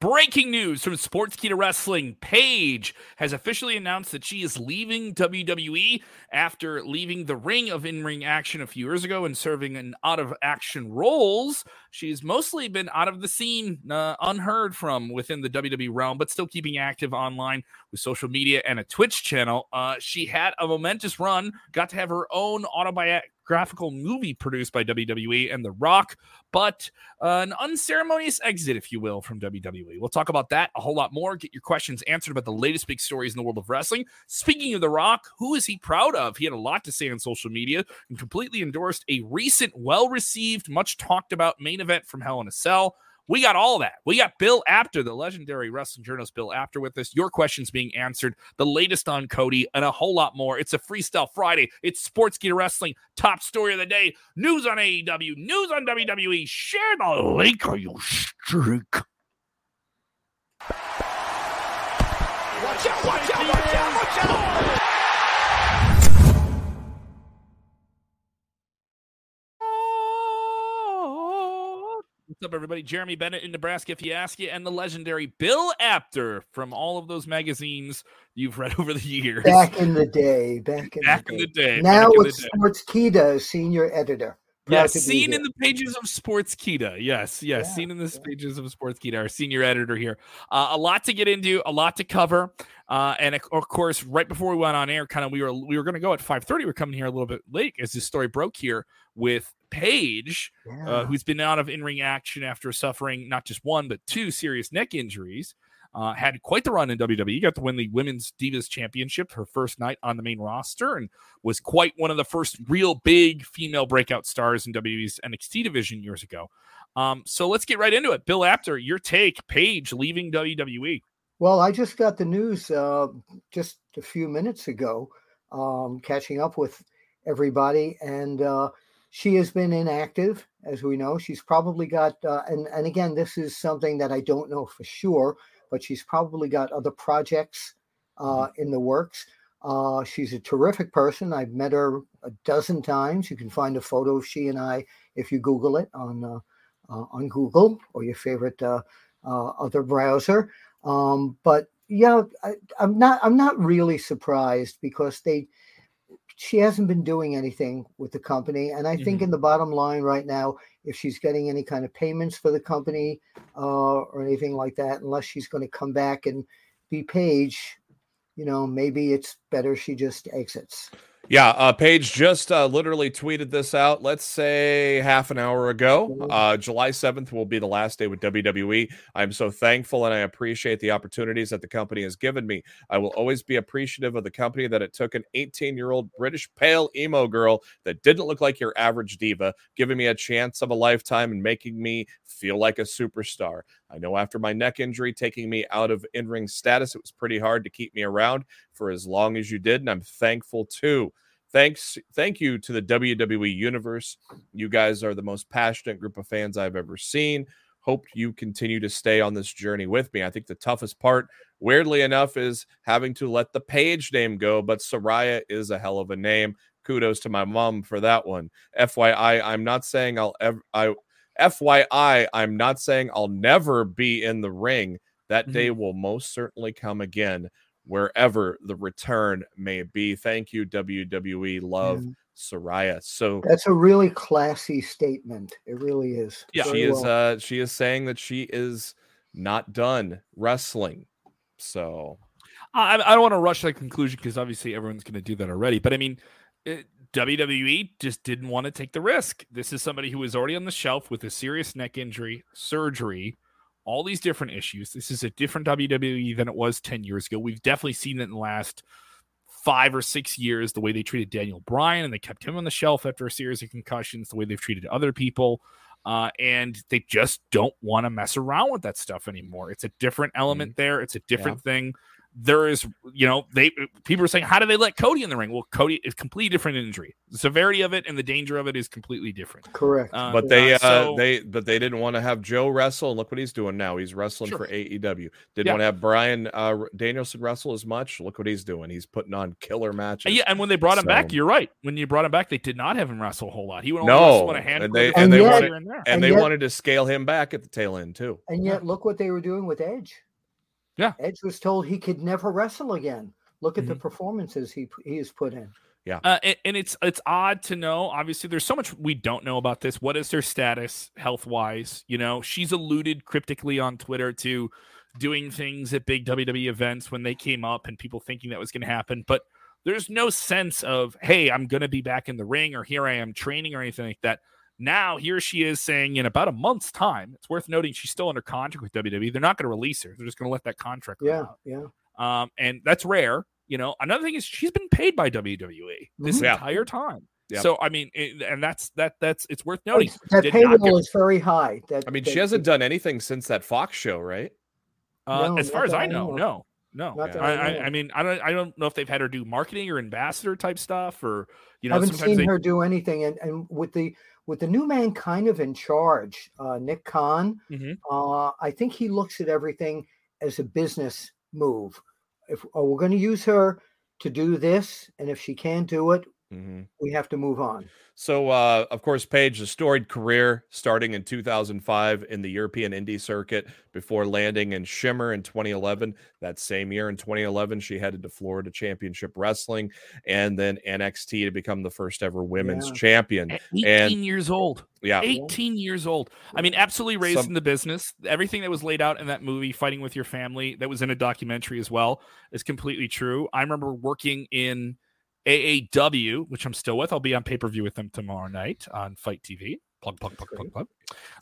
Breaking news from Sportskeeda Wrestling. Paige has officially announced that she is leaving WWE after leaving the ring of in ring action a few years ago and serving in out of action roles. She's mostly been out of the scene, uh, unheard from within the WWE realm, but still keeping active online with social media and a Twitch channel. Uh, she had a momentous run, got to have her own autobiography graphical movie produced by WWE and The Rock, but uh, an unceremonious exit, if you will, from WWE. We'll talk about that a whole lot more. Get your questions answered about the latest big stories in the world of wrestling. Speaking of The Rock, who is he proud of? He had a lot to say on social media and completely endorsed a recent, well received, much talked about main event from Hell in a Cell. We got all that. We got Bill Apter, the legendary wrestling journalist Bill Apter, with us. Your questions being answered, the latest on Cody, and a whole lot more. It's a Freestyle Friday. It's Sportskeeda Wrestling. Top story of the day. News on AEW, news on WWE. Share the link or you streak. Watch out, watch out, watch out, watch out. What's up, everybody? Jeremy Bennett in Nebraska, if you ask you, and the legendary Bill Apter from all of those magazines you've read over the years. Back in the day. Back in, back the, in day. the day. Now it's Sportskeeda, senior editor. Yes, seen in the pages of Sportskeeda. Yes, yes, yeah, seen in the yeah. pages of Sportskeeda, our senior editor here. Uh, a lot to get into, a lot to cover, uh, and of course, right before we went on air, kind of we were we were going to go at five thirty. We're coming here a little bit late as this story broke here with Paige, yeah. uh, who's been out of in ring action after suffering not just one, but two serious neck injuries. Uh, had quite the run in WWE. Got to win the Women's Divas Championship her first night on the main roster and was quite one of the first real big female breakout stars in WWE's NXT division years ago. Um, so let's get right into it. Bill Apter, your take, Paige leaving WWE. Well, I just got the news uh, just a few minutes ago, um, catching up with everybody. And uh, she has been inactive, as we know. She's probably got, uh, and and again, this is something that I don't know for sure, but she's probably got other projects uh, mm-hmm. in the works. Uh, she's a terrific person. I've met her a dozen times. You can find a photo of she and I if you Google it on uh, uh, on Google or your favorite uh, other browser. Um, but yeah, I, I'm not. I'm not really surprised because they she hasn't been doing anything with the company. And I mm-hmm. think in the bottom line right now, if she's getting any kind of payments for the company uh, or anything like that, unless she's going to come back and be Paige, you know, maybe it's better she just exits. Yeah, uh, Paige just uh, literally tweeted this out, let's say half an hour ago. Uh, July 7th will be the last day with WWE. I'm so thankful and I appreciate the opportunities that the company has given me. I will always be appreciative of the company that it took an 18 year old British pale emo girl that didn't look like your average diva, giving me a chance of a lifetime and making me feel like a superstar. I know after my neck injury, taking me out of in ring status, it was pretty hard to keep me around for as long as you did. And I'm thankful too. Thanks, thank you to the WWE Universe. You guys are the most passionate group of fans I've ever seen. Hope you continue to stay on this journey with me. I think the toughest part, weirdly enough, is having to let the Paige name go, but Saraya is a hell of a name. Kudos to my mom for that one. FYI, I'm not saying I'll ever I FYI, I'm not saying I'll never be in the ring. That mm-hmm. day will most certainly come again, wherever the return may be. Thank you, WWE. Love. Mm. Saraya. So that's a really classy statement. It really is. Yeah, Very she is. Well. Uh, she is saying that she is not done wrestling. So I, I don't want to rush that conclusion because obviously everyone's going to do that already. But I mean, it, WWE just didn't want to take the risk. This is somebody who was already on the shelf with a serious neck injury, surgery, all these different issues. This is a different WWE than it was 10 years ago. We've definitely seen it in the last five or six years the way they treated Daniel Bryan and they kept him on the shelf after a series of concussions, the way they've treated other people. Uh, and they just don't want to mess around with that stuff anymore. It's a different element mm-hmm. there, it's a different yeah. thing. There is, you know, they people are saying, how do they let Cody in the ring? Well, Cody is completely different injury. The severity of it and the danger of it is completely different. Correct. Uh, But they uh, uh, so- they but they didn't want to have Joe wrestle, and look what he's doing now. He's wrestling Sure. for AEW. Didn't Yeah. want to have Brian uh, Danielson wrestle as much. Look what he's doing. He's putting on killer matches. And yeah, and when they brought him back, you're right. When you brought him back, they did not have him wrestle a whole lot. He would only No, wrestle on a and handful they- of and they different wanted- here and there. and, And they yet- wanted to scale him back at the tail end too. And yet, look what they were doing with Edge. Yeah. Edge was told he could never wrestle again. Look at the Mm-hmm. performances he he has put in. Yeah. Uh, and, and it's it's odd to know. Obviously, there's so much we don't know about this. What is her status health wise? You know, she's alluded cryptically on Twitter to doing things at big WWE events when they came up, and people thinking that was going to happen. But there's no sense of hey, I'm going to be back in the ring, or here I am training, or anything like that. Now here she is saying in about a month's time. It's worth noting she's still under contract with WWE. They're not going to release her. They're just going to let that contract. run Yeah, out. yeah. Um, and that's rare. You know, another thing is she's been paid by WWE this Mhm. Entire time. Yep. So I mean, it, and that's that that's it's worth noting. That payroll is very high. That I mean, that- she hasn't done anything since that Fox show, right? Uh, No, as far as I I know, know no, no. Not that I, I know I, mean, I don't I don't know if they've had her do marketing or ambassador type stuff, or you know, I haven't seen they, her do anything. And, and with the with the new man kind of in charge, uh, Nick Khan, Mhm. uh, I think he looks at everything as a business move. If oh, we're going to use her to do this, and if she can't do it, hmm we have to move on. So, uh, of course, Paige, a storied career starting in 2005 in the European indie circuit before landing in Shimmer in 2011. That same year in 2011, she headed to Florida Championship Wrestling and then NXT to become the first ever women's Yeah. champion. at 18 years old. Yeah. 18 years old. I mean, absolutely raised Some- in the business. Everything that was laid out in that movie, Fighting with Your Family, that was in a documentary as well, is completely true. I remember working in AAW, which I'm still with. I'll be on pay per view with them tomorrow night on Fight TV. Plug, plug, plug, plug, plug.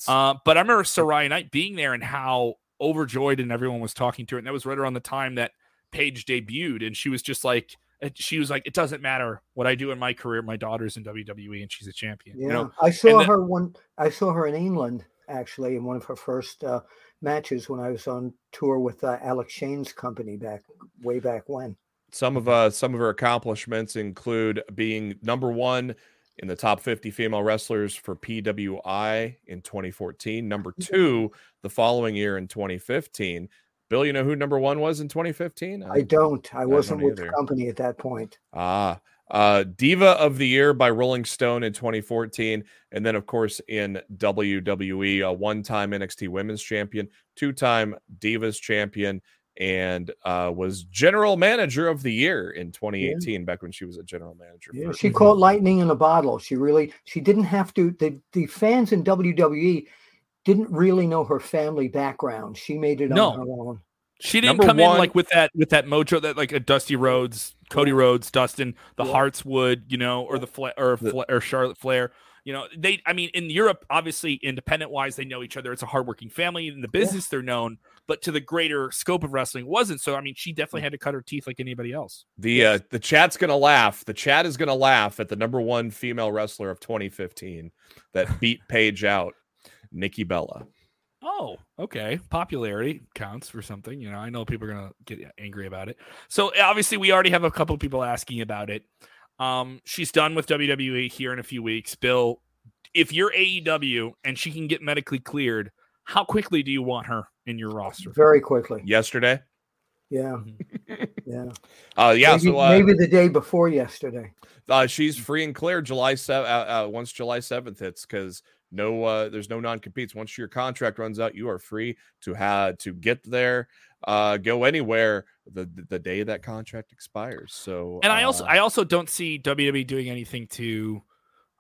Uh, but I remember Saraya Knight being there and how overjoyed and everyone was talking to her. And that was right around the time that Paige debuted. And she was just like, she was like, it doesn't matter what I do in my career. My daughter's in WWE and she's a champion. Yeah, You know, I saw the- her one. I saw her in England actually in one of her first uh, matches when I was on tour with uh, Alex Shane's company back way back when. Some of uh some of her accomplishments include being number one in the top 50 female wrestlers for PWI in 2014, number two the following year in 2015. Bill, you know who number one was in 2015? I don't. I wasn't don't with the company at that point. Ah, uh, Diva of the Year by Rolling Stone in 2014. And then, of course, in WWE, a one time NXT Women's Champion, two time Divas Champion, and uh, was General Manager of the Year in 2018, back when she was a General Manager. Yeah, she caught lightning in a bottle. She really. She didn't have to. The the fans in WWE didn't really know her family background. She made it No. on her own. She didn't Number come one- in like with that with that mojo that like a Dusty Rhodes, Cody Rhodes, Dustin, the Yeah. Hartswood, you know, or the Fla- or, Fla- or Charlotte Flair. You know, they. I mean, in Europe, obviously, independent wise, they know each other. It's a hardworking family. In the business, they're known, but to the greater scope of wrestling, it wasn't. So, I mean, she definitely had to cut her teeth like anybody else. The uh, the chat's gonna laugh. The chat is gonna laugh at the number one female wrestler of 2015 that beat Paige out, Nikki Bella. Oh, okay. Popularity counts for something. You know, I know people are gonna get angry about it. So obviously, we already have a couple people asking about it. Um, she's done with WWE here in a few weeks. Bill, if you're AEW and she can get medically cleared, how quickly do you want her in your roster? Very quickly. Yesterday, Yeah. Yeah. uh, yeah. maybe, so uh, maybe the day before yesterday. Uh, she's free and clear July seven. Uh, uh, once July seventh hits, because no, uh, there's no non competes. Once your contract runs out, you are free to have to get there, uh, go anywhere the the, the day that contract expires. So, And I also, uh, I also don't see WWE doing anything to,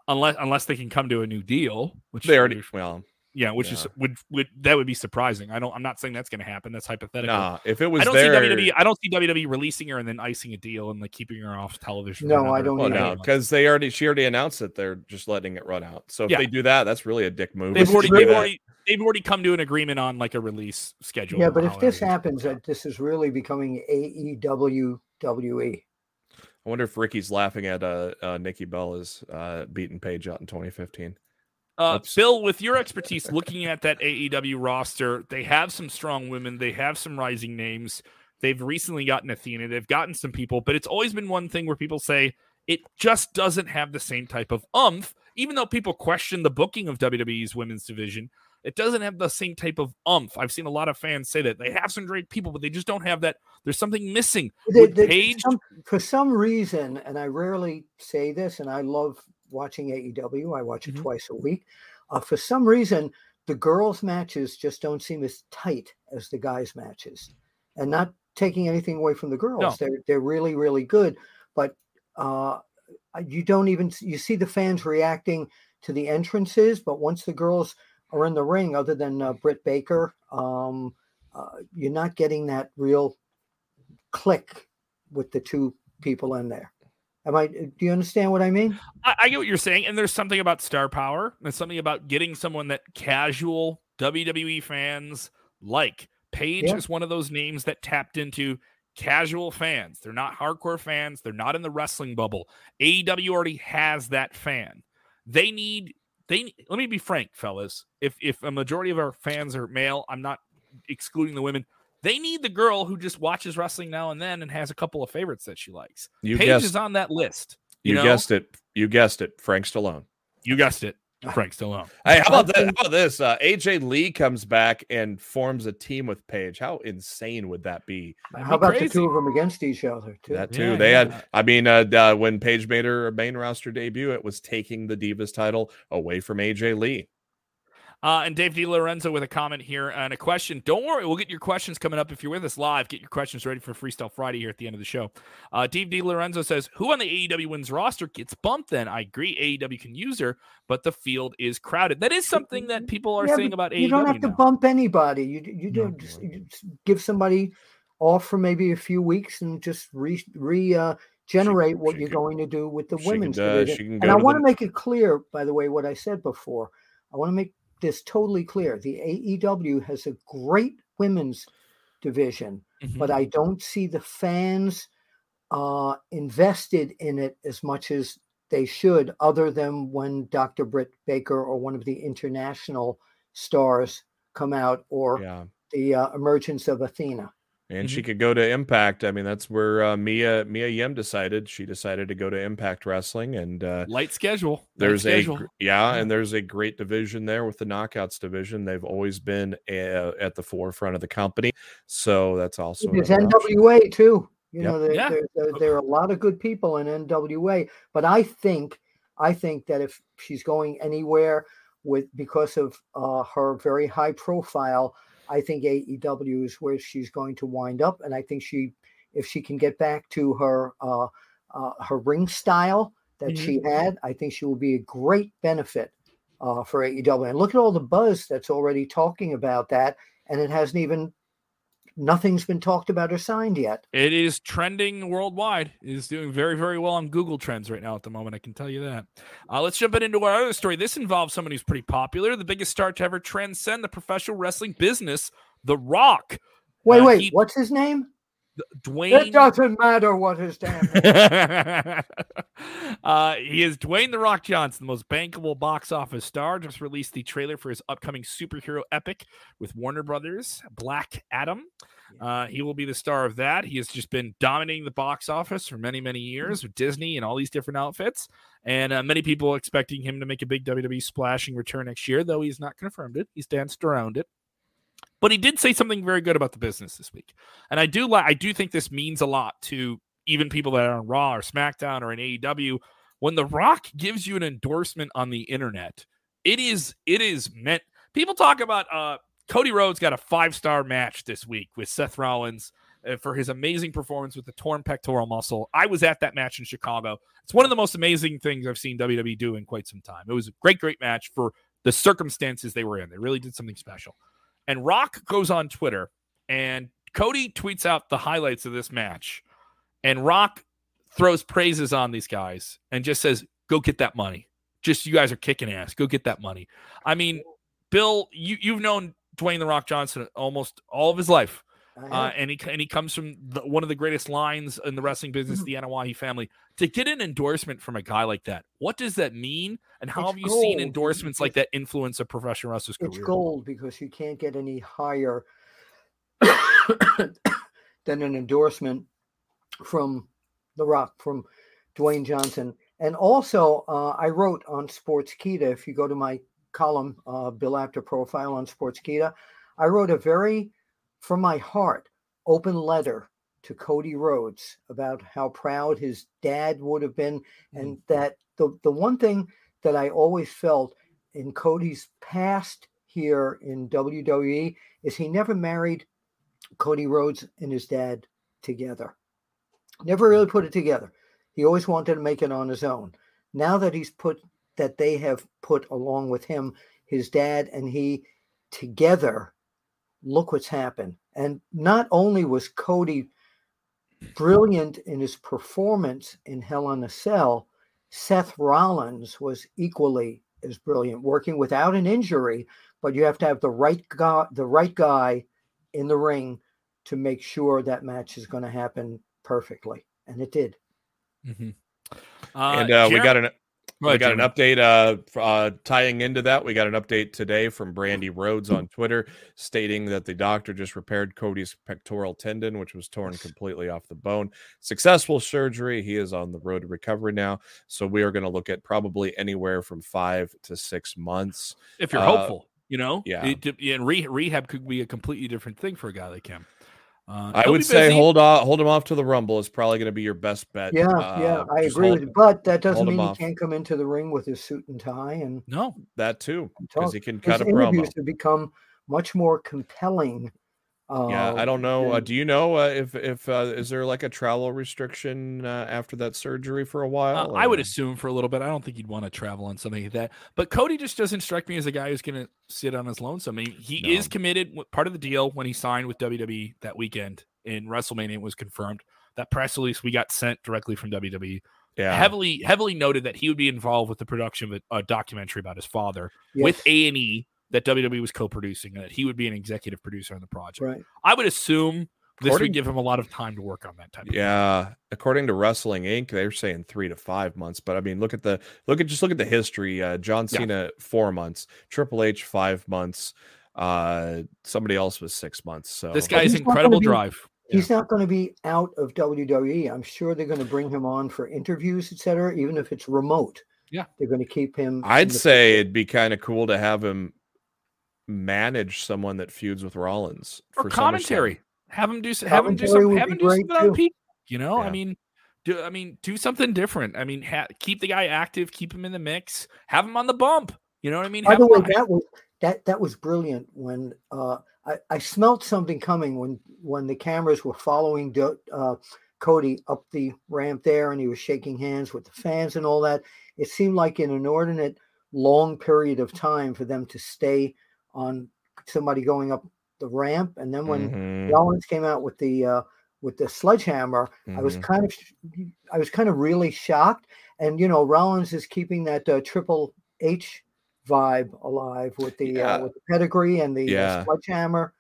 unless unless they can come to a new deal, which they already well, yeah, which is would would that would be surprising. I don't. I'm not saying that's going to happen. That's hypothetical. nah. If it was I don't there, see WWE. I don't see WWE releasing her and then icing a deal and like keeping her off television. No, I don't well, no, because they already she already announced that they're just letting it run out. So if Yeah. they do that, that's really a dick move. They've already, they've already, they've already come to an agreement on like a release schedule. Yeah, but if this happens, that this is really becoming AEW WWE. I wonder if Ricky's laughing at uh, uh Nikki Bella's uh beating Paige out in 2015. Uh, Bill, with your expertise looking at that AEW roster, they have some strong women, they have some rising names. They've recently gotten Athena. They've gotten some people, but it's always been one thing where people say it just doesn't have the same type of umph. Even though people question the booking of WWE's women's division, it doesn't have the same type of umph. I've seen a lot of fans say that they have some great people, but they just don't have that. There's something missing. The, the, Paige, some, for some reason, and I rarely say this, and I love watching AEW. I watch it mm-hmm. twice a week. Uh, for some reason, the girls' matches just don't seem as tight as the guys' matches, and not taking anything away from the girls. No. They're they're really really good, but uh, you don't even you see the fans reacting to the entrances, but once the girls are in the ring other than uh, Britt Baker. Um, uh, you're not getting that real click with the two people in there. Am I? Do you understand what I mean? I, I get what you're saying, and there's something about star power. There's something about getting someone that casual WWE fans like. Paige yeah. is one of those names that tapped into casual fans. They're not hardcore fans. They're not in the wrestling bubble. AEW already has that fan. They need they let me be frank, fellas. If if a majority of our fans are male, I'm not excluding the women. They need the girl who just watches wrestling now and then and has a couple of favorites that she likes. You Paige guessed, is on that list. You, you know? guessed it. You guessed it. Frank Stallone. You guessed it. Frank Stallone. Hey, how about, this? how about this? Uh, AJ Lee comes back and forms a team with Paige. How insane would that be? How about crazy. the two of them against each other too? That too. Yeah, they yeah. had. I mean, uh, uh, when Paige made her main roster debut, it was taking the Divas title away from AJ Lee. Uh, and Dave DiLorenzo with a comment here and a question. Don't worry, we'll get your questions coming up if you're with us live. Get your questions ready for Freestyle Friday here at the end of the show. Uh, Dave DiLorenzo says, "Who on the AEW wins roster gets bumped?" Then I agree, AEW can use her, but the field is crowded. That is something that people are yeah, saying about AEW. You don't have now. to bump anybody. You you do no, just, you just give somebody off for maybe a few weeks and just re re uh, generate she, what she you're can, going to do with the women's can, uh, division. And I want to make it clear, by the way, what I said before. I want to make this totally clear. The AEW has a great women's division, mm-hmm. but I don't see the fans uh, invested in it as much as they should, other than when Dr. Britt Baker or one of the international stars come out or yeah. the uh, emergence of Athena and mm-hmm. she could go to Impact. I mean, that's where uh, Mia Mia Yim decided. She decided to go to Impact Wrestling, and uh, light schedule. Light there's schedule. a yeah, and there's a great division there with the Knockouts division. They've always been a, uh, at the forefront of the company, so that's also there's NWA option. too. You yep. know, there, yeah. there, there, there, are a lot of good people in NWA, but I think I think that if she's going anywhere with because of uh, her very high profile I think AEW is where she's going to wind up, and I think she, if she can get back to her uh, uh, her ring style that mm-hmm. she had, I think she will be a great benefit uh, for AEW. And look at all the buzz that's already talking about that, and it hasn't even nothing's been talked about or signed yet. It is trending worldwide. It is doing very, very well on Google Trends right now at the moment. I can tell you that. Uh, let's jump into our other story. This involves someone who's pretty popular, the biggest star to ever transcend the professional wrestling business, The Rock. Wait, uh, wait, he, what's his name? Dwayne. It doesn't matter what his damn uh, he is Dwayne the Rock Johnson, the most bankable box office star. Just released the trailer for his upcoming superhero epic with Warner Brothers, Black Adam. Uh, he will be the star of that. He has just been dominating the box office for many, many years with Disney and all these different outfits. And uh, many people expecting him to make a big WWE splashing return next year, though he's not confirmed it. He's danced around it. But he did say something very good about the business this week, and I do like. I do think this means a lot to even people that are on Raw or SmackDown or in AEW. When The Rock gives you an endorsement on the internet, it is it is meant. People talk about uh, Cody Rhodes got a five star match this week with Seth Rollins uh, for his amazing performance with the torn pectoral muscle. I was at that match in Chicago. It's one of the most amazing things I've seen WWE do in quite some time. It was a great, great match for the circumstances they were in. They really did something special. And Rock goes on Twitter and Cody tweets out the highlights of this match. And Rock throws praises on these guys and just says, go get that money. Just you guys are kicking ass. Go get that money. I mean, Bill, you, you've known Dwayne the Rock Johnson almost all of his life. Uh, and he and he comes from the, one of the greatest lines in the wrestling business, mm-hmm. the Anoa'i family. To get an endorsement from a guy like that, what does that mean? And how it's have you gold. seen endorsements like that influence a professional wrestler's career? It's gold because you can't get any higher than an endorsement from The Rock, from Dwayne Johnson. And also, uh, I wrote on Sports Sportskeeda. If you go to my column, uh, Bill Apter profile on Sports Sportskeeda, I wrote a very, from my heart, open letter to Cody Rhodes about how proud his dad would have been, and mm-hmm. that the the one thing that I always felt in Cody's past here in WWE is he never married Cody Rhodes and his dad together. Never really put it together. He always wanted to make it on his own. Now that he's put that they have put along with him, his dad and he together, look what's happened. And not only was Cody brilliant in his performance in Hell in a Cell, Seth Rollins was equally as brilliant, working without an injury, but you have to have the right guy, the right guy in the ring to make sure that match is going to happen perfectly, and it did. Mm-hmm. Uh, and uh, we got an we got an update uh, uh, tying into that. We got an update today from Brandy Rhodes on Twitter stating that the doctor just repaired Cody's pectoral tendon, which was torn completely off the bone. Successful surgery. He is on the road to recovery now. So we are going to look at probably anywhere from five to six months. If you're uh, hopeful, you know, yeah. It, and rehab could be a completely different thing for a guy like him. Uh, I would say hold off, hold him off to the Rumble is probably going to be your best bet. Yeah, uh, yeah, I agree hold, with you. But that doesn't mean he off. can't come into the ring with his suit and tie and no, that too, because he can cut his a promo. to become much more compelling uh, yeah, I don't know. Uh, do you know uh, if if uh, is there like a travel restriction uh, after that surgery for a while? Uh, I would assume for a little bit. I don't think you'd want to travel on something like that. But Cody just doesn't strike me as a guy who's going to sit on his lonesome. I mean, he no. is committed. Part of the deal when he signed with WWE that weekend in WrestleMania was confirmed. That press release we got sent directly from WWE. Yeah. heavily heavily noted that he would be involved with the production of a, a documentary about his father yes. with A and E that WWE was co-producing and that he would be an executive producer on the project. Right. I would assume this according, would give him a lot of time to work on that type. Of Yeah, according to Wrestling Inc., they're saying three to five months. But I mean, look at the look at just look at the history. Uh, John Cena yeah. four months, Triple H five months. Uh, somebody else was six months. So this guy's incredible be, drive. He's yeah. not going to be out of WWE. I'm sure they're going to bring him on for interviews, etc. Even if it's remote. Yeah, they're going to keep him. I'd say picture. it'd be kind of cool to have him manage someone that feuds with Rollins for commentary. Have him do have him do some have him do something on peak. You know, yeah. I mean, do I mean do something different? I mean, ha- keep the guy active, keep him in the mix, have him on the bump. You know what I mean? By the way, that was that that was brilliant when uh, I I smelt something coming when when the cameras were following uh, Cody up the ramp there, and he was shaking hands with the fans and all that. It seemed like an inordinate long period of time for them to stay on somebody going up the ramp, and then when mm-hmm. Rollins came out with the uh, with the sledgehammer, mm-hmm. I was mm-hmm. kind of I was kind of really shocked. And you know, Rollins is keeping that uh, Triple H vibe alive with the uh, yeah. uh, with the pedigree and the uh, yeah. sledgehammer.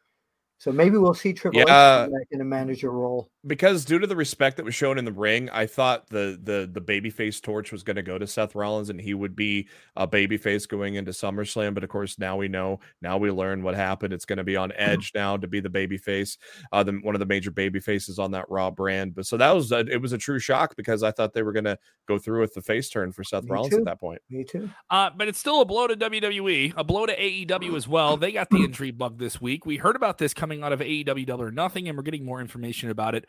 So maybe we'll see Triple yeah. H in a manager role. Because due to the respect that was shown in the ring, I thought the the the babyface torch was going to go to Seth Rollins and he would be a babyface going into SummerSlam. But of course, now we know, now we learn what happened. It's going to be on mm-hmm. Edge now to be the babyface, uh, the, one of the major babyfaces on that Raw brand. But so that was a, it was a true shock because I thought they were going to go through with the face turn for Seth Me Rollins too. at that point. Me too. Uh, but it's still a blow to WWE, a blow to AEW as well. They got the injury bug this week. We heard about this coming out of AEW Double or Nothing, and we're getting more information about it.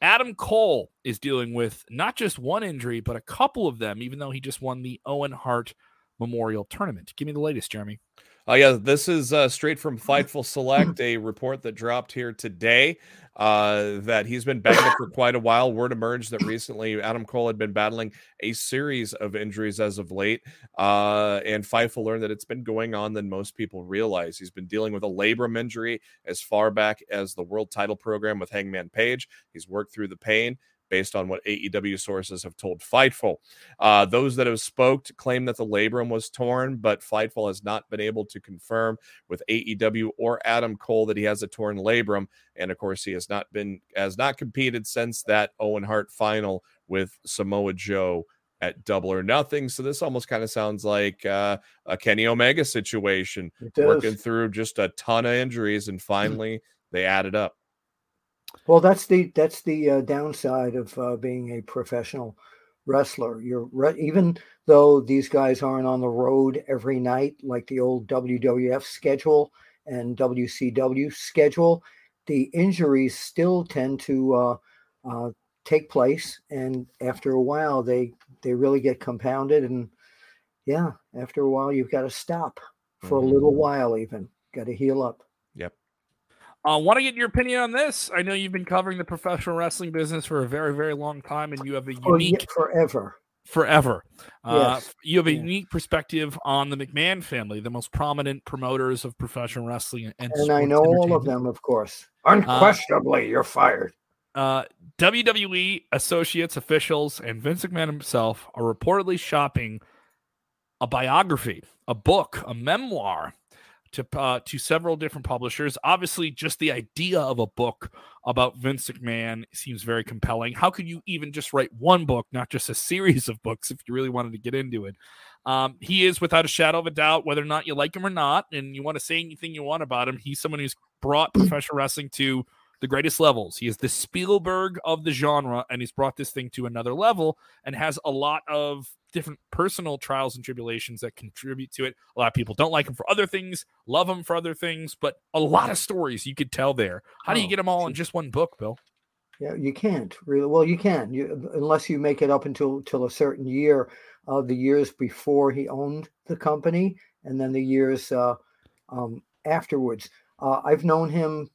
Adam Cole is dealing with not just one injury, but a couple of them, even though he just won the Owen Hart Memorial Tournament. Give me the latest, Jeremy. Oh, uh, yeah, this is uh, straight from Fightful Select, a report that dropped here today uh, that he's been banged up for quite a while. Word emerged that recently Adam Cole had been battling a series of injuries as of late, uh, and Fightful learned that it's been going on than most people realize. He's been dealing with a labrum injury as far back as the World Title Program with Hangman Page. He's worked through the pain based on what AEW sources have told Fightful. Uh, those that have spoke claim that the labrum was torn, but Fightful has not been able to confirm with AEW or Adam Cole that he has a torn labrum. And of course, he has not been has not competed since that Owen Hart final with Samoa Joe at Double or Nothing. So this almost kind of sounds like uh, a Kenny Omega situation, working through just a ton of injuries, and finally they added up. Well, that's the that's the uh, downside of uh, being a professional wrestler. You're re- even though these guys aren't on the road every night like the old WWF schedule and WCW schedule, the injuries still tend to uh, uh, take place, and after a while, they they really get compounded, and yeah, after a while, you've got to stop for mm-hmm. a little while, even got to heal up. Yep. I uh, want to get your opinion on this. I know you've been covering the professional wrestling business for a very, very long time, and you have a unique forever, forever. Uh, yes. You have a yeah. unique perspective on the McMahon family, the most prominent promoters of professional wrestling, and, and I know all of them, of course. Uh, Unquestionably, uh, you're fired. Uh, WWE associates, officials, and Vince McMahon himself are reportedly shopping a biography, a book, a memoir to uh, to several different publishers. Obviously, just the idea of a book about Vince McMahon seems very compelling. How could you even just write one book, not just a series of books, if you really wanted to get into it? Um, he is, without a shadow of a doubt, whether or not you like him or not, and you want to say anything you want about him, he's someone who's brought professional wrestling to the greatest levels. He is the Spielberg of the genre, and he's brought this thing to another level and has a lot of different personal trials and tribulations that contribute to it. A lot of people don't like him for other things, love him for other things, but a lot of stories you could tell there. How do you oh, get them all in just one book, Bill? Yeah, you can't really. Well, you can, you, unless you make it up until until a certain year of the years before he owned the company, and then the years uh, um, afterwards. Uh, I've known him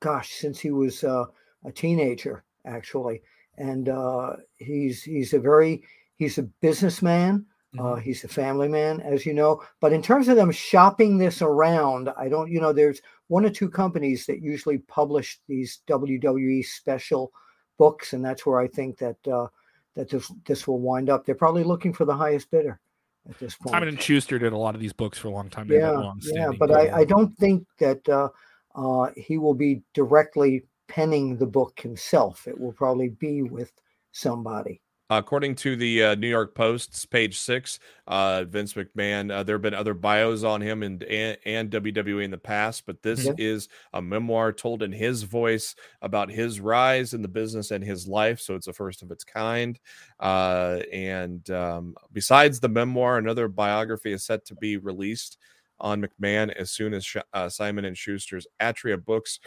gosh, since he was uh, a teenager, actually. And uh, he's he's a very he's a businessman. Uh, mm-hmm. He's a family man, as you know. But in terms of them shopping this around, I don't. You know, there's one or two companies that usually publish these WWE special books, and that's where I think that uh, that this this will wind up. They're probably looking for the highest bidder at this point. Simon and Schuster did a lot of these books for a long time. yeah, yeah, but I, I, don't think that uh, uh, he will be directly penning the book himself. It will probably be with somebody. According to the uh, New York Post's page six, uh, Vince McMahon, uh, there have been other bios on him and, and, and WWE in the past, but this yeah. is a memoir told in his voice about his rise in the business and his life. So it's a first of its kind. Uh, and um, besides the memoir, another biography is set to be released on McMahon as soon as uh, Simon and Schuster's Atria books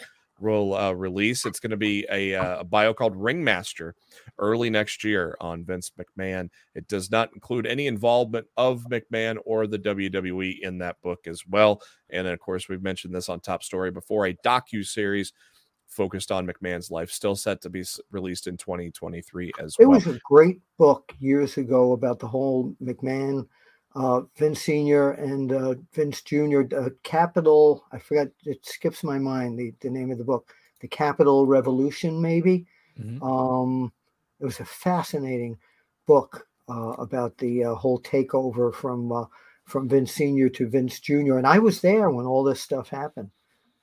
will uh, release. It's going to be a, uh, a, bio called Ringmaster early next year on Vince McMahon. It does not include any involvement of McMahon or the WWE in that book as well. And of course, we've mentioned this on Top Story before. A docu series focused on McMahon's life, still set to be released in 2023 as well. It was a great book years ago about the whole McMahon uh, Vince Senior and uh, Vince Junior. Uh, Capital, I forgot. It skips my mind the the name of the book. The Capitol Revolution, maybe. Mm-hmm. Um, it was a fascinating book uh, about the uh, whole takeover from uh, from Vince Senior to Vince Junior, and I was there when all this stuff happened.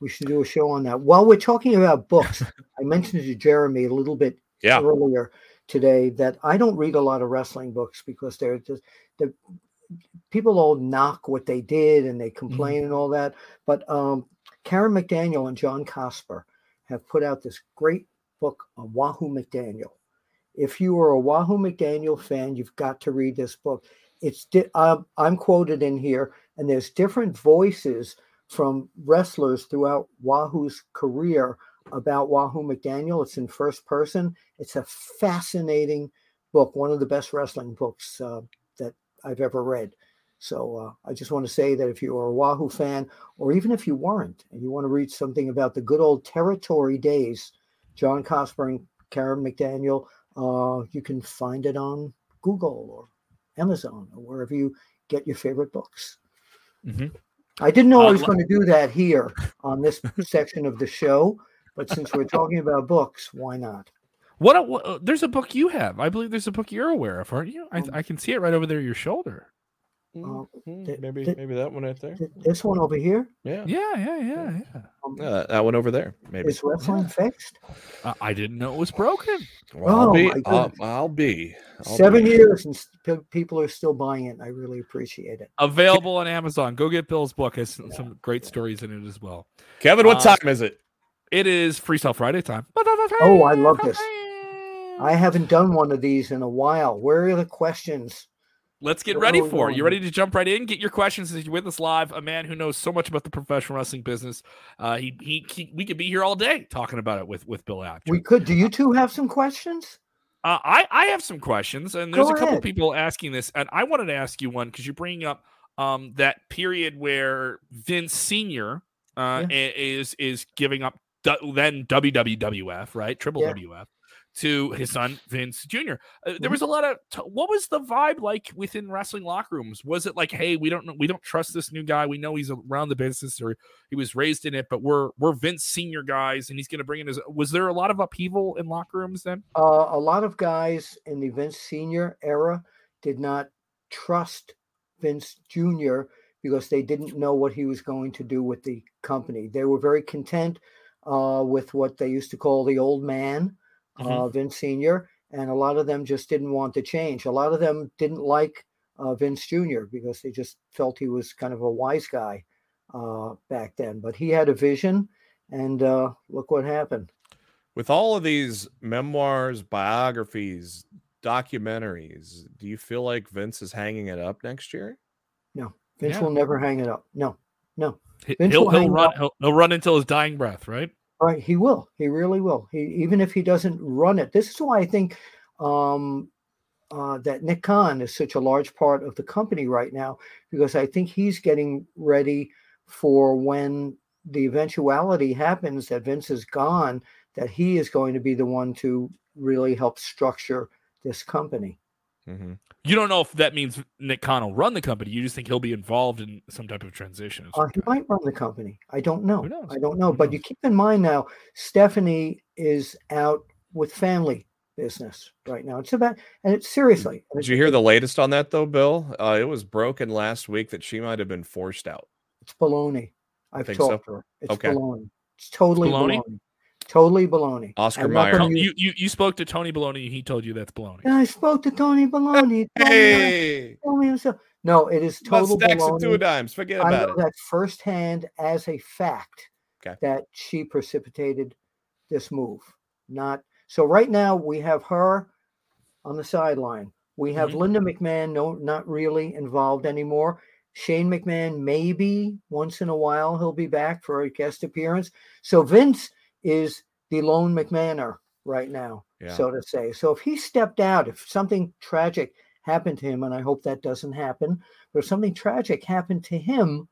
We should do a show on that. While we're talking about books, I mentioned to Jeremy a little bit yeah. earlier today that I don't read a lot of wrestling books because they're just the people all knock what they did and they mm-hmm. complain mm-hmm. and all that. But um, Karen McDaniel and John Cosper have put out this great book on Wahoo McDaniel. If you are a Wahoo McDaniel fan, you've got to read this book. It's di- uh, I'm quoted in here, and there's different voices from wrestlers throughout Wahoo's career about Wahoo McDaniel. It's in first person. It's a fascinating book, one of the best wrestling books uh, I've ever read. So uh, I just want to say that if you are a Wahoo fan, or even if you weren't, and you want to read something about the good old territory days, John Cosper and Karen McDaniel, uh, you can find it on Google or Amazon or wherever you get your favorite books. Mm-hmm. I didn't know uh, I was going to do that here on this section of the show, but since we're talking about books, why not? What, what, uh, there's a book you have. I believe there's a book you're aware of, aren't you? I, um, I can see it right over there, your shoulder. Mm-hmm. th- maybe th- maybe that one right there. Th- this one over here. Yeah. Yeah. Yeah. Yeah. Yeah. Um, uh, that one over there. Maybe. Is wrestling yeah. fixed? Uh, I didn't know it was broken. Well, oh, I'll be. I'll, I'll, be. I'll Seven be. years and st- people are still buying it. I really appreciate it. Available on Amazon. Go get Bill's book. Has some, yeah. some great stories in it as well. Kevin, what uh, time is it? It is Freestyle Friday time. Oh, I love this. I haven't done one of these in a while. Where are the questions? Let's get ready for it. You ready to jump right in? Get your questions as you're with us live. A man who knows so much about the professional wrestling business. Uh, he, he, he we could be here all day talking about it with with Bill Apter. We could. Do you two have some questions? Uh, I I have some questions, and there's Go a couple ahead. people asking this, and I wanted to ask you one because you're bringing up um, that period where Vince Senior uh, yeah. is is giving up then WWF, right? Triple yeah. WF to his son Vince Jr. Uh, there mm-hmm. was a lot of t- what was the vibe like within wrestling locker rooms? Was it like, hey, we don't know, we don't trust this new guy. We know he's around the business or he was raised in it, but we're we're Vince Senior guys, and he's going to bring in his. Was there a lot of upheaval in locker rooms then? Uh, a lot of guys in the Vince Senior era did not trust Vince Jr. because they didn't know what he was going to do with the company. They were very content uh, with what they used to call the old man, mm-hmm. uh, Vince Sr., and a lot of them just didn't want to change. A lot of them didn't like uh, Vince Jr. because they just felt he was kind of a wise guy uh, back then. But he had a vision, and uh, look what happened. With all of these memoirs, biographies, documentaries, do you feel like Vince is hanging it up next year? No, Vince yeah. will never hang it up. No, no. Vince he'll, he'll run. He'll, he'll, run until his dying breath, right? Right. He will. He really will. He even if he doesn't run it. This is why I think um, uh, that Nick Khan is such a large part of the company right now because I think he's getting ready for when the eventuality happens that Vince is gone, that he is going to be the one to really help structure this company. Mm-hmm. You don't know if that means Nick Khan will run the company. You just think he'll be involved in some type of transition. Uh, he might run the company. I don't know. I don't know. Who but knows? you keep in mind now, Stephanie is out with family business right now. It's about, and it's seriously. Did you hear the latest on that though, Bill? Uh, it was broken last week that she might have been forced out. It's baloney. I've talked so? to her. It's okay. baloney. It's totally it's baloney. baloney. Totally baloney. Oscar Mayer. You, you you spoke to Tony Baloney. He told you that's baloney. Yeah, I spoke to Tony Baloney. Hey. Told me, no, it is total stacks baloney. of two dimes. Forget about I know it. that firsthand as a fact okay. that she precipitated this move. Not so. Right now we have her on the sideline. We have mm-hmm. Linda McMahon, no, not really involved anymore. Shane McMahon, maybe once in a while he'll be back for a guest appearance. So Vince is the lone McMahon right now, yeah. so to say. So if he stepped out, if something tragic happened to him, and I hope that doesn't happen, but if something tragic happened to him,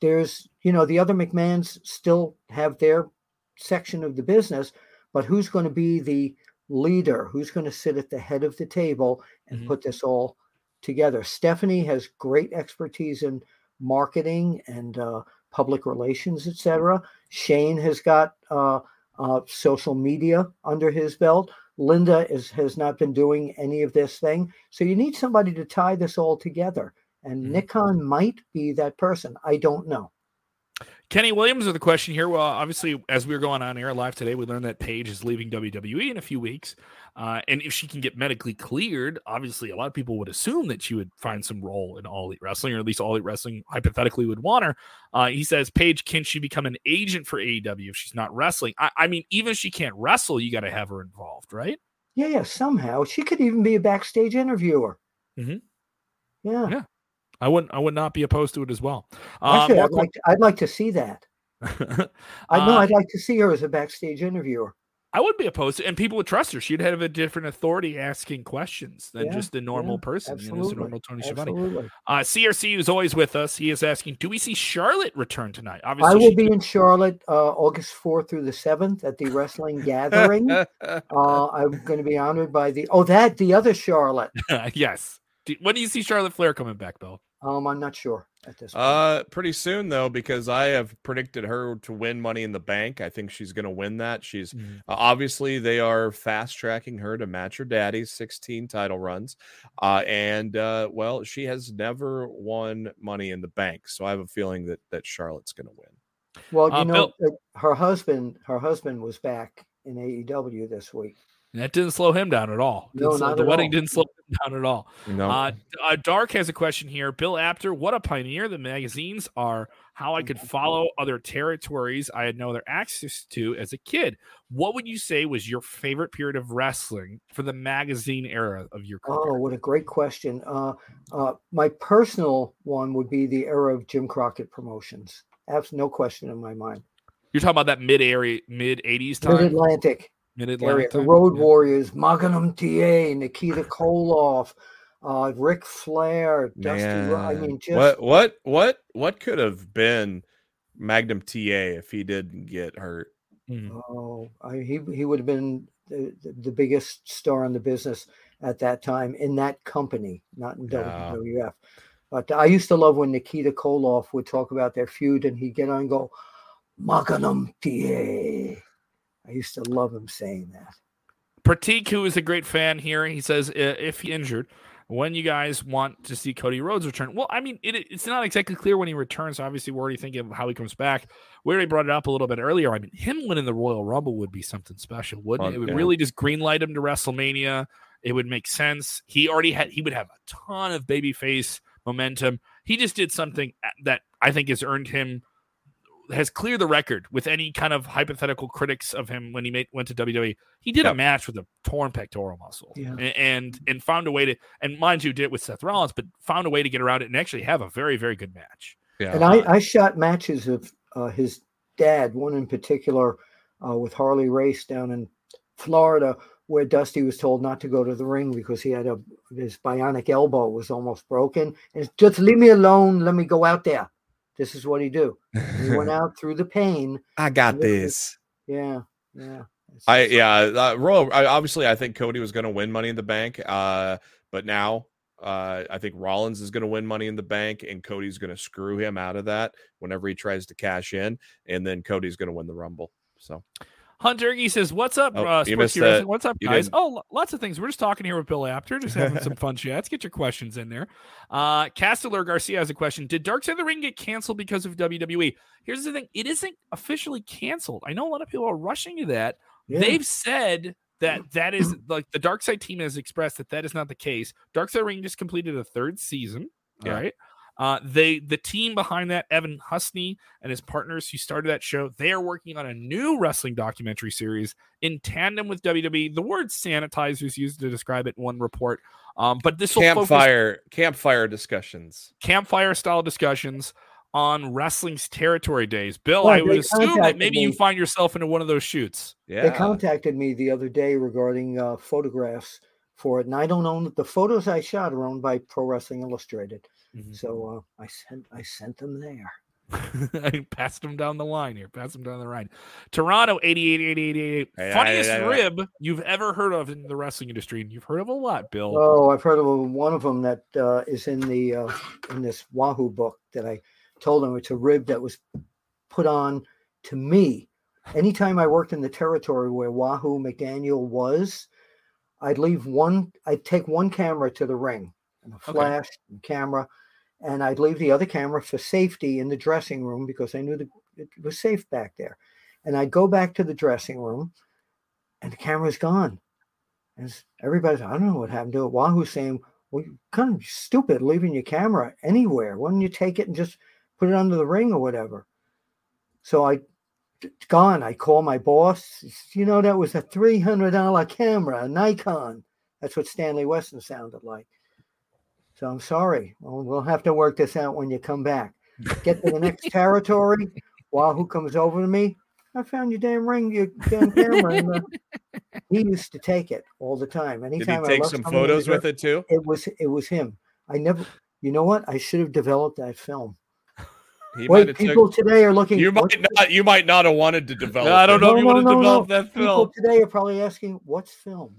there's, you know, the other McMahons still have their section of the business, but who's going to be the leader? Who's going to sit at the head of the table and mm-hmm. put this all together? Stephanie has great expertise in marketing and uh, public relations, etc. Shane has got uh, uh, social media under his belt. Linda is, has not been doing any of this thing. So you need somebody to tie this all together. And mm-hmm. Nick Khan might be that person. I don't know. Kenny Williams with a question here. Well, obviously, as we were going on air live today, we learned that Paige is leaving WWE in a few weeks. Uh, and if she can get medically cleared, obviously, a lot of people would assume that she would find some role in All Elite Wrestling, or at least All Elite Wrestling hypothetically would want her. Uh, he says, Paige, can she become an agent for AEW if she's not wrestling? I, I mean, even if she can't wrestle, you got to have her involved, right? Yeah, yeah, somehow. She could even be a backstage interviewer. Mm-hmm. Yeah. Yeah. I wouldn't. I would not be opposed to it as well. Uh, Actually, I'd, like to, I'd like to see that. I know. uh, I'd like to see her as a backstage interviewer. I would be opposed to, and people would trust her. She'd have a different authority asking questions than yeah, just a normal yeah, person, you know, a normal Tony Schiavone. Uh, CRC is always with us. He is asking, do we see Charlotte return tonight? Obviously, I will be in Charlotte uh, August 4th through the 7th at the Wrestling Gathering. uh, I'm going to be honored by the, oh, that, the other Charlotte. yes. Do, when do you see Charlotte Flair coming back, Bill? Um, I'm not sure at this point. Uh, pretty soon though, because I have predicted her to win Money in the Bank. I think she's going to win that. She's mm-hmm. uh, obviously they are fast tracking her to match her daddy's 16 title runs, uh, and uh, well, she has never won Money in the Bank, so I have a feeling that that Charlotte's going to win. Well, you uh, know, Bill- her husband, her husband was back in AEW this week. That didn't slow him down at all. No, slow, not the at wedding all. didn't slow him down at all. No. Uh, uh, Dark has a question here. Bill Apter, what a pioneer the magazines are. How I could follow other territories I had no other access to as a kid. What would you say was your favorite period of wrestling for the magazine era of your career? Oh, what a great question. Uh, uh, my personal one would be the era of Jim Crockett promotions. That's no question in my mind. You're talking about that mid area, mid '80s Mid time, Atlantic mid area, Atlantic. the Road Warriors, Magnum TA, Nikita Koloff, uh, Ric Flair, Dusty. Ro- I Man. mean, just what what what what could have been Magnum TA if he didn't get hurt? Oh, I, he he would have been the, the, the biggest star in the business at that time in that company, not in Yeah. WWF. But I used to love when Nikita Koloff would talk about their feud, and he'd get on and go, "Magnum TA." I used to love him saying that. Pratik, who is a great fan here, he says, if he injured, when you guys want to see Cody Rhodes return? Well, I mean, it, it's not exactly clear when he returns. Obviously, we're already thinking of how he comes back. We already brought it up a little bit earlier. I mean, him winning the Royal Rumble would be something special, wouldn't Fun, it? It would yeah. really just greenlight him to WrestleMania. It would make sense. He already had, he would have a ton of babyface momentum. He just did something uh, that I think has earned him has cleared the record with any kind of hypothetical critics of him when he made, went to WWE. He did a match with a torn pectoral muscle, Yeah. and and found a way to and mind you did it with Seth Rollins, but found a way to get around it and actually have a very very good match. Yeah. And I, I shot matches of uh, his dad, one in particular uh, with Harley Race down in Florida, where Dusty was told not to go to the ring because he had a his bionic elbow was almost broken. And just leave me alone. Let me go out there. This is what he do. He went out through the pain. I got this. Yeah, yeah. I yeah, uh, Royal. I, obviously, I think Cody was going to win Money in the Bank. Uh, but now uh, I think Rollins is going to win Money in the Bank, and Cody's going to screw him out of that whenever he tries to cash in, and then Cody's going to win the Rumble. So Hunter he says, "What's up, Oh, uh, Sports missed Key Wrestling? that. What's up, You guys? didn't- Oh, lots of things. We're just talking here with Bill Apter, just having some fun chats. Get your questions in there. Uh, Castellar Garcia has a question: Did Dark Side of the Ring get canceled because of WWE? Here's the thing: it isn't officially canceled. I know a lot of people are rushing to that. yeah. They've said that that is like the Dark Side team has expressed that that is not the case. Dark Side Ring just completed a third season. Yeah. All right. Uh, they the team behind that, Evan Husney and his partners who started that show, they are working on a new wrestling documentary series in tandem with WWE. The word sanitizer is used to describe it in one report. Um, but this will focus campfire campfire discussions. campfire style discussions on wrestling's territory days. Bill, Well, I would assume that contacted maybe you find yourself into one of those shoots. Yeah, They contacted me the other day regarding uh, photographs for it, and I don't own the photos I shot are owned by Pro Wrestling Illustrated. Mhm. So uh, I sent I sent them there. I passed them down the line here. Pass them down the line. Toronto 88 88 Hey, Funniest hey, hey, hey. rib you've ever heard of in the wrestling industry. And you've heard of a lot, Bill. Oh, I've heard of one of them that uh, is in the uh, in this Wahoo book that I told him it's a rib that was put on to me. Anytime I worked in the territory where Wahoo McDaniel was, I'd leave one. I'd take one camera to the ring and a Okay. flash and camera, and I'd leave the other camera for safety in the dressing room because I knew that it was safe back there. And I'd go back to the dressing room, and the camera's gone. And everybody's, I don't know what happened to it. Wahoo's saying, well, you're kind of stupid leaving your camera anywhere. Why don't you take it and just put it under the ring or whatever? So I, it's gone. I call my boss. You know, that was a $300 camera, a Nikon. That's what Stanley Weston sounded like. So I'm sorry. Well, we'll have to work this out when you come back. Get to the next territory. Wahoo comes over to me. I found your damn ring, your damn camera. And, uh, he used to take it all the time. Did he Anytime I take some something in the photos dre- with it too? It was it was him. I never. You know what? I should have developed that film. He Wait, people took, today are looking. you might not you might not have wanted to develop. I don't it. know if you No, want to no, develop no. that People film. today are probably asking, "What's film?"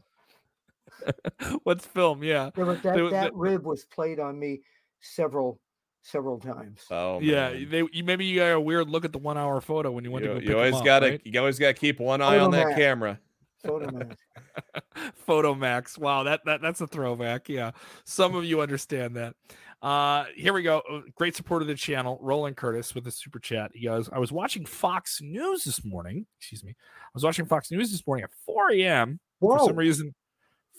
What's film? Yeah. Yeah, but that, There- that there- rib was played on me several several times. Oh yeah. man. They, you, maybe you got a weird look at the one hour photo when you went You, to go you pick 'em always gotta right? you always gotta keep one eye on that Fotomat. camera. Fotomat. Photomax. Wow, that, that that's a throwback. Yeah. Some of you understand that. Uh here we go. Uh, Great support of the channel. Roland Curtis with a super chat. He goes, I was watching Fox News this morning. Excuse me. I was watching Fox News this morning at 4 a.m. for some reason.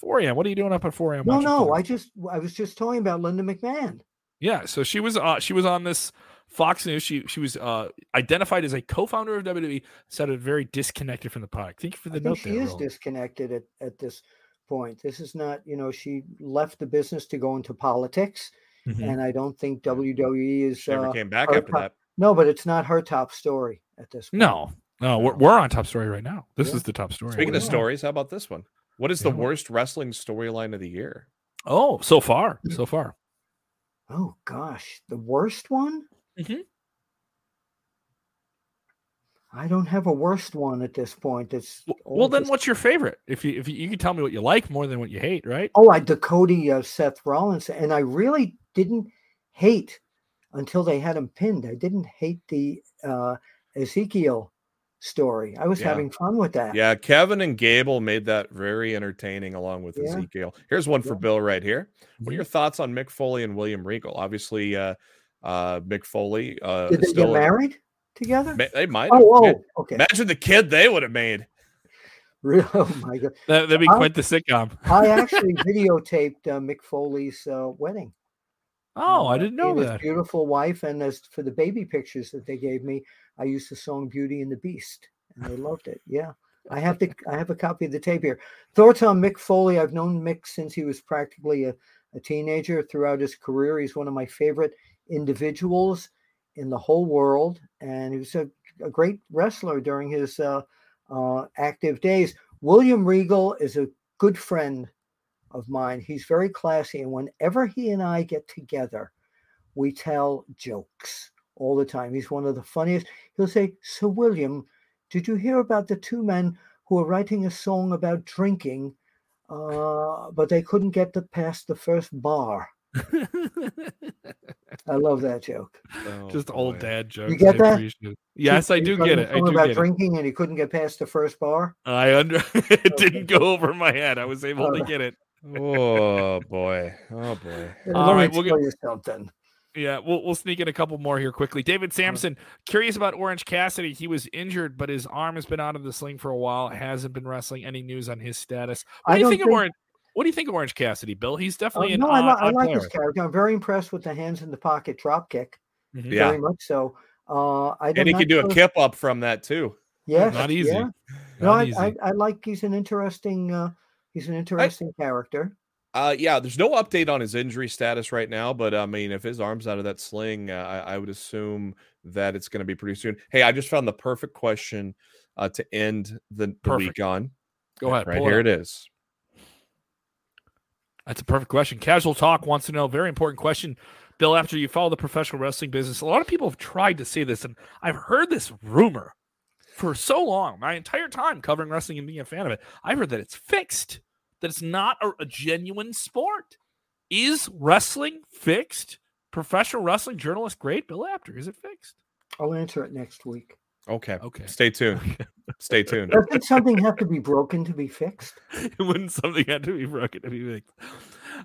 4 a.m. What are you doing up at 4 a.m.? No, no, football? I just I was just talking about Linda McMahon. Yeah, so she was uh, she was on this Fox News. She she was uh, identified as a co-founder of WWE. Sounded very disconnected from the product. Thank you for the I think note she there. is Roland. disconnected at, at this point. This is not, you know, she left the business to go into politics, Mhm. and I don't think WWE is She never uh, came back after top- that. no, but it's not her top story at this point. No, no, we're, we're on top story right now. This Yeah. is the top story. Speaking yeah. of stories, how about this one? What is the worst wrestling storyline of the year? oh, so far, so far. Oh gosh, the worst one? Mhm. I don't have a worst one at this point. It's W- all Well, then, what's your favorite? If you if you, you can tell me what you like more than what you hate, right? Oh, I Dakota uh, Seth Rollins, and I really didn't hate until they had him pinned. I didn't hate the uh, Ezekiel story. I was Yeah. having fun with that. Yeah, Kevin and Gable made that very entertaining along with Yeah. Ezekiel. Here's one for Yeah. Bill right here. What are Mhm. your thoughts on Mick Foley and William Regal? Obviously, uh, uh, Mick Foley. Uh, Did they still get married together? Ma- They might. Oh, oh, okay. Imagine the kid they would have made. Really? Oh my god! That, that'd be I- quite the sitcom. I actually videotaped uh, Mick Foley's uh, wedding. Oh, I uh, didn't know that. Beautiful wife, and as for the baby pictures that they gave me, I used the song "Beauty and the Beast," and they loved it. Yeah, I have the I have a copy of the tape here. Thoughts on Mick Foley? I've known Mick since he was practically a, a teenager. Throughout his career, he's one of my favorite individuals in the whole world, and he was a, a great wrestler during his uh, uh, active days. William Regal is a good friend of mine. He's very classy, and whenever he and I get together, we tell jokes all the time. He's one of the funniest. He'll say, Sir William, did you hear about the two men who are writing a song about drinking, uh, but they couldn't get to past the first bar?" I love that joke. Oh, Just old boy. dad jokes. get that? appreciate it. Yes, I do get it. I do about get it. drinking, and he couldn't get past the first bar. I under it didn't go over my head. I was able to Uh, get it. Oh boy. Oh boy. All Let me we'll tell you something. Yeah, we'll we'll sneak in a couple more here quickly. David Uh-huh. Sampson, curious about Orange Cassidy. He was injured, but his arm has been out of the sling for a while. Hasn't been wrestling. Any news on his status? What I do you don't think, of Orange? What do you think of Orange Cassidy, Bill? He's Uh, definitely an no, I, li- I like player. his character. I'm very impressed with the hands in the pocket drop kick. Mhm. Yeah. Very much so. Uh, I And he can do a know- kip up from that too. Yes, Not easy. Yeah. No, Not I. I, I like. He's an interesting. Uh, he's an interesting character. Uh, yeah, there's no update on his injury status right now, but I mean, if his arm's out of that sling, uh, I, I would assume that it's going to be pretty soon. Hey, I just found the perfect question uh, to end the, the Perfect. week on. Go ahead. Right pull it here it is. That's a perfect question. Casual Talk wants to know very important question. Bill, after you follow the professional wrestling business, a lot of people have tried to say this, and I've heard this rumor for so long, my entire time covering wrestling and being a fan of it. I've heard that it's fixed, that it's not a, a genuine sport. Is wrestling fixed? Professional wrestling journalist, great Bill Apter. Is it fixed? I'll answer it next week. Okay. Okay. Stay tuned. Stay tuned. Doesn't something have to be broken to be fixed? Wouldn't something had to be broken to be fixed.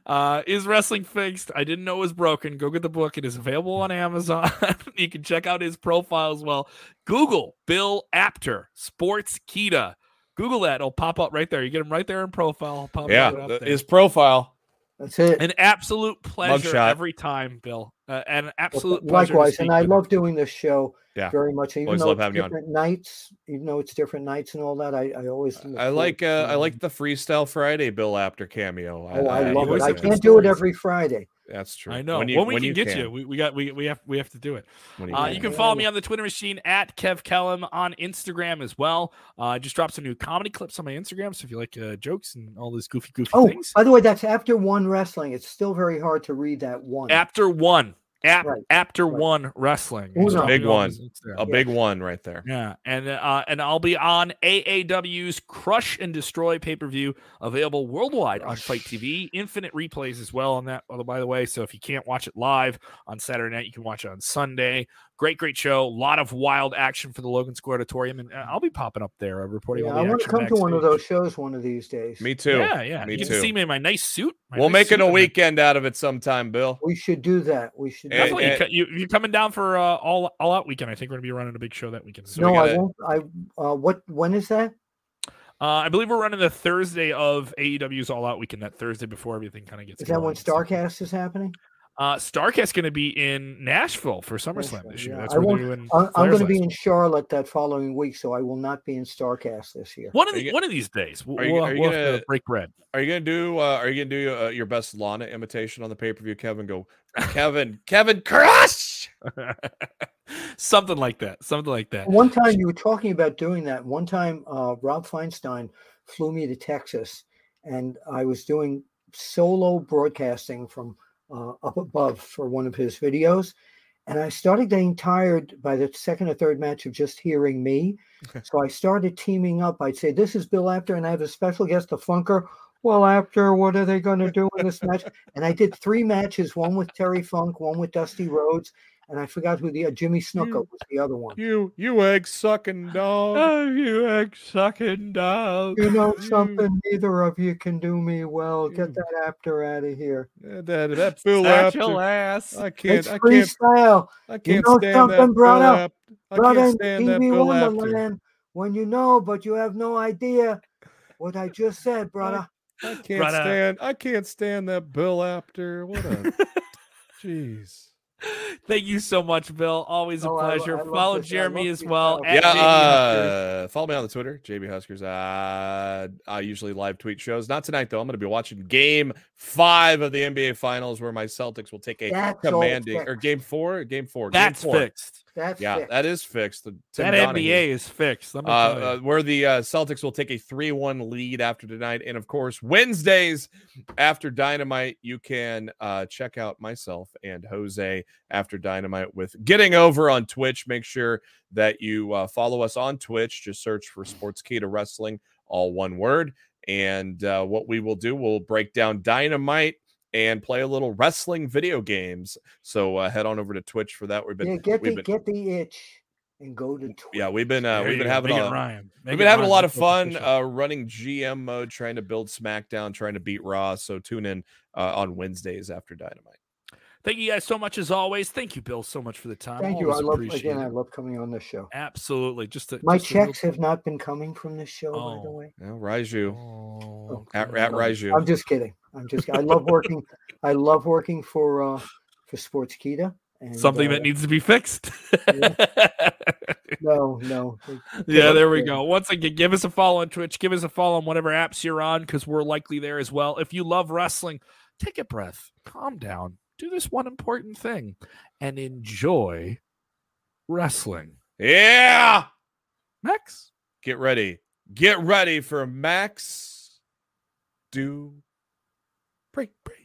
Uh, is wrestling fixed? I didn't know it was broken. Go get the book. It is available on Amazon. you can check out his profile as well. Google Bill Apter, Sports Kita. Google that. It'll pop up right there. You get him right there in profile. It'll pop Yeah, right up there. his profile. That's it. An absolute pleasure Mugshot. every time, Bill. Uh, an Well, absolute pleasure. to Likewise, and I with. love doing this show Yeah. very much. Even Always though love it's having you on. different nights, even though it's different nights and all that, I, I always. I like uh, I like the Freestyle Friday Bill Apter cameo. Oh, I, love it. I can't do it every Friday. That's true. I know. When, you, we can you get you, we, we got we, we have we have to do it. when Uh, you can follow me on the Twitter machine at Kev Kellam on Instagram as well. Uh, I just dropped some new comedy clips on my Instagram, so if you like uh, jokes and all those goofy, goofy Oh, things. by the way, that's after one wrestling. It's still very hard to read that one. After one, Ap- Right, after right. one wrestling, Uno. Just follow Big one. his Instagram. a big one right there. Yeah, and uh, and I'll be on AAW's Crush and Destroy pay per view, available worldwide on FITE TV. Infinite replays as well on that. By the- by the way, so if you can't watch it live on Saturday night, you can watch it on Sunday. Great, great show. A lot of wild action for the Logan Square Auditorium, and uh, I'll be popping up there uh, reporting Yeah, all I want to come to one of those shows one of these days. Me too. Yeah, yeah. Me you get too. to see me in my nice suit. my We'll nice make it a weekend out of it sometime, Bill. We should do that. We should. do Eh, Definitely, that. you co- you, you're coming down for uh, all all out weekend. I think we're gonna be running a big show that weekend. So no, we I won't. I uh, what? When is that? Uh, I believe we're running the Thursday of AEW's All Out Weekend. That Thursday before everything kind of gets. Is that when. Starcast is happening? Uh, Starcast going to be in Nashville for SummerSlam Nashville, this year. yeah. That's I where they're doing. I'm, I'm going to be in Charlotte that following week, so I will not be in Starcast this year. One of Are the, you one of these days, we'll, are you- we'll- are we'll have gonna- to break bread. Are you gonna do? Uh, are you gonna do uh, your best Lana imitation on the pay per view? Kevin, go, Kevin, Kevin, crush. something like that. Something like that. One time you were talking about doing that. One time, uh, Rob Feinstein flew me to Texas, and I was doing solo broadcasting from uh, up above for one of his videos. And I started getting tired by the second or third match of just hearing me. Okay. So I started teaming up. I'd say, This is Bill Apter, and I have a special guest, the Funker. Well, after what are they going to do in this match? And I did three matches one with Terry Funk, one with Dusty Rhodes, and I forgot who the uh, Jimmy Snuka You- was the other one. You, you egg sucking dog. Oh, you egg sucking dog. You know You- something, neither of you can do me well. Get that Apter out of here. that, that, that Bill Satchel Apter. ass. I can't, It's I can't, freestyle. I can't know stand something, that Bill brother? Apter. I Brother, can't in stand that Stevie Bill Apter. Wonderland, when you know, but you have no idea what I just said, brother. I can't Brother. stand. I can't stand that Bill Apter. What a jeez. Thank you so much, Bill. Always a Oh, pleasure. I love Follow this. Jeremy as well. yeah, uh, follow me on the Twitter, JB Huskers. Uh, I usually live tweet shows. Not tonight though. I'm going to be watching Game Five of the NBA Finals, where my Celtics will take a That's commanding or. Game Four, Game Four. That's game four. fixed. That's Yeah, fixed. that is fixed. The Tim That Donaghy. NBA is fixed. Uh, uh, where the uh, Celtics will take a 3 1 lead after tonight. And of course, Wednesdays after Dynamite, you can uh, check out myself and Jose after Dynamite with Getting Over on Twitch. Make sure that you uh, follow us on Twitch. Just search for Sportskeeda Wrestling, all one word. And uh, what we will do, we'll break down Dynamite and play a little wrestling video games. So uh, head on over to Twitch for that. We've been, yeah, get we've the been get the itch and go to Twitch. yeah, we've been uh, we've been having a, rhyme. Make We've been having a lot of fun uh, running GM mode, trying to build SmackDown, trying to beat Raw. So tune in uh, on Wednesdays after Dynamite. Thank you guys so much as always. Thank you, Bill, so much for the time. Thank you. I love appreciate again. I love coming on this show. Absolutely. Just to, My just a real checks have not been coming from this show, by the Oh. way. Yeah, Raiju Oh, at, at Raiju. I'm just kidding. I'm just. I love working. I love working for uh for Sportskeeda. And, Something uh, that needs to be fixed. No, no. yeah, there we Yeah. go. Once again, give us a follow on Twitch. Give us a follow on whatever apps you're on because we're likely there as well. If you love wrestling, take a breath, calm down, do this one important thing, and enjoy wrestling. yeah, Max? get ready, get ready for Max. Do break break.